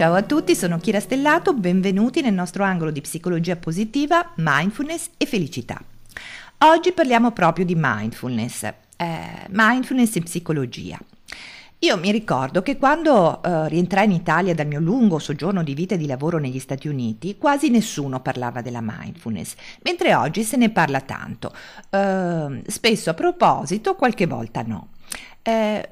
Ciao a tutti, sono Kira Stellato, benvenuti nel nostro angolo di psicologia positiva, mindfulness e felicità. Oggi parliamo proprio di mindfulness, eh, mindfulness in psicologia. Io mi ricordo che quando eh, rientrai in Italia dal mio lungo soggiorno di vita e di lavoro negli Stati Uniti, quasi nessuno parlava della mindfulness, mentre oggi se ne parla tanto, eh, spesso a proposito, qualche volta no. Eh,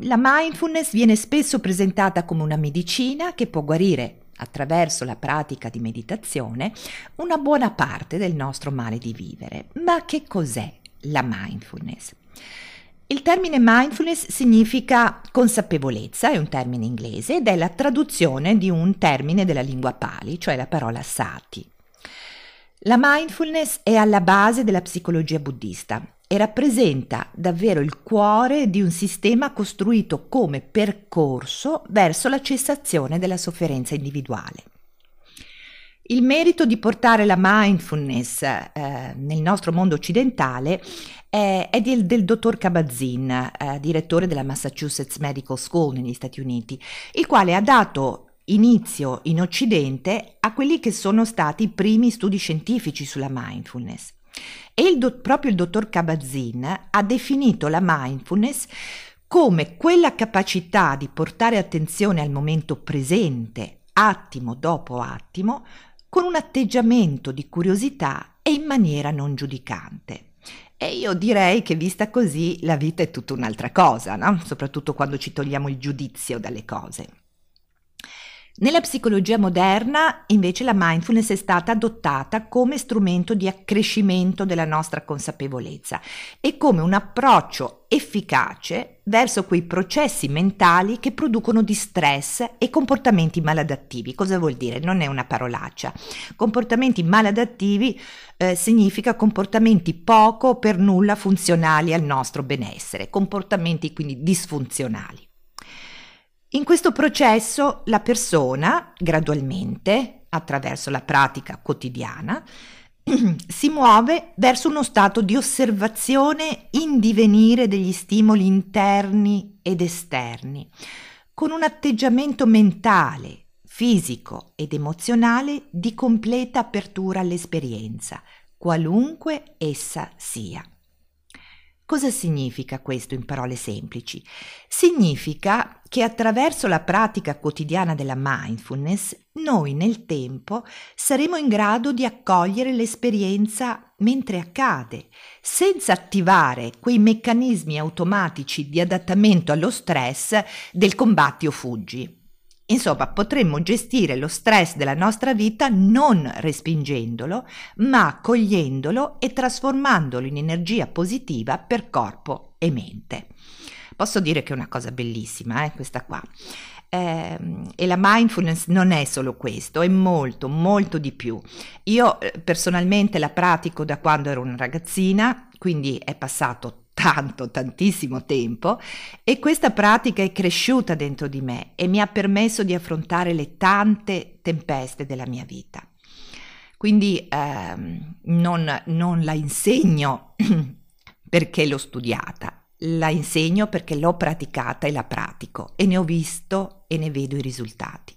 la mindfulness viene spesso presentata come una medicina che può guarire attraverso la pratica di meditazione una buona parte del nostro male di vivere. Ma che cos'è la mindfulness? Il termine mindfulness significa consapevolezza, è un termine inglese ed è la traduzione di un termine della lingua pali, cioè la parola sati. La mindfulness è alla base della psicologia buddista e rappresenta davvero il cuore di un sistema costruito come percorso verso la cessazione della sofferenza individuale. Il merito di portare la mindfulness eh, nel nostro mondo occidentale è, è del, del, dottor Kabat-Zinn, eh, direttore della Massachusetts Medical School negli Stati Uniti, il quale ha dato inizio in Occidente a quelli che sono stati i primi studi scientifici sulla mindfulness. E il do, proprio il dottor Kabat-Zinn ha definito la mindfulness come quella capacità di portare attenzione al momento presente, attimo dopo attimo, con un atteggiamento di curiosità e in maniera non giudicante. E io direi che vista così la vita è tutta un'altra cosa, no? soprattutto quando ci togliamo il giudizio dalle cose. Nella psicologia moderna invece la mindfulness è stata adottata come strumento di accrescimento della nostra consapevolezza e come un approccio efficace verso quei processi mentali che producono distress e comportamenti maladattivi. Cosa vuol dire? Non è una parolaccia. Comportamenti maladattivi eh, significa comportamenti poco o per nulla funzionali al nostro benessere, comportamenti quindi disfunzionali. In questo processo la persona, gradualmente, attraverso la pratica quotidiana, si muove verso uno stato di osservazione in divenire degli stimoli interni ed esterni, con un atteggiamento mentale, fisico ed emozionale di completa apertura all'esperienza, qualunque essa sia. Cosa significa questo in parole semplici? Significa che attraverso la pratica quotidiana della mindfulness noi nel tempo saremo in grado di accogliere l'esperienza mentre accade, senza attivare quei meccanismi automatici di adattamento allo stress del combatti o fuggi. Insomma, potremmo gestire lo stress della nostra vita non respingendolo, ma accogliendolo e trasformandolo in energia positiva per corpo e mente. Posso dire che è una cosa bellissima, eh, questa qua. Eh, e la mindfulness non è solo questo, è molto, molto di più. Io eh, personalmente la pratico da quando ero una ragazzina, quindi è passato tanto, tantissimo tempo e questa pratica è cresciuta dentro di me e mi ha permesso di affrontare le tante tempeste della mia vita. Quindi ehm, non, non la insegno perché l'ho studiata, la insegno perché l'ho praticata e la pratico e ne ho visto e ne vedo i risultati.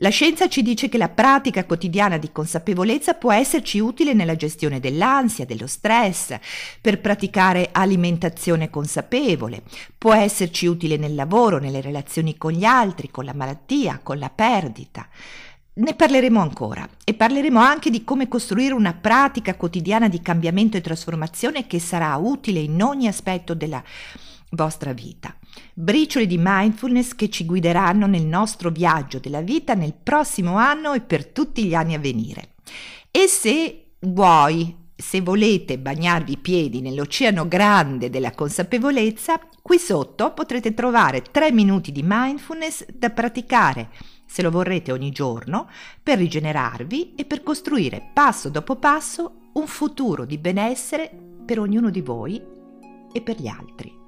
La scienza ci dice che la pratica quotidiana di consapevolezza può esserci utile nella gestione dell'ansia, dello stress, per praticare alimentazione consapevole, può esserci utile nel lavoro, nelle relazioni con gli altri, con la malattia, con la perdita. Ne parleremo ancora e parleremo anche di come costruire una pratica quotidiana di cambiamento e trasformazione che sarà utile in ogni aspetto della vostra vita. Briciole di mindfulness che ci guideranno nel nostro viaggio della vita nel prossimo anno e per tutti gli anni a venire. E se vuoi, se volete bagnarvi i piedi nell'oceano grande della consapevolezza, qui sotto potrete trovare tre minuti di mindfulness da praticare, se lo vorrete ogni giorno, per rigenerarvi e per costruire passo dopo passo un futuro di benessere per ognuno di voi e per gli altri.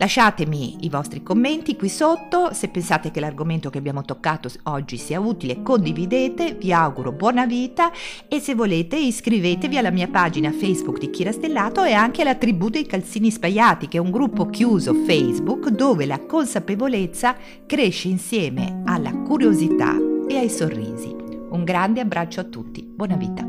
Lasciatemi i vostri commenti qui sotto, se pensate che l'argomento che abbiamo toccato oggi sia utile condividete, vi auguro buona vita e se volete iscrivetevi alla mia pagina Facebook di Kira Stellato e anche alla tribù dei calzini spaiati che è un gruppo chiuso Facebook dove la consapevolezza cresce insieme alla curiosità e ai sorrisi. Un grande abbraccio a tutti, buona vita!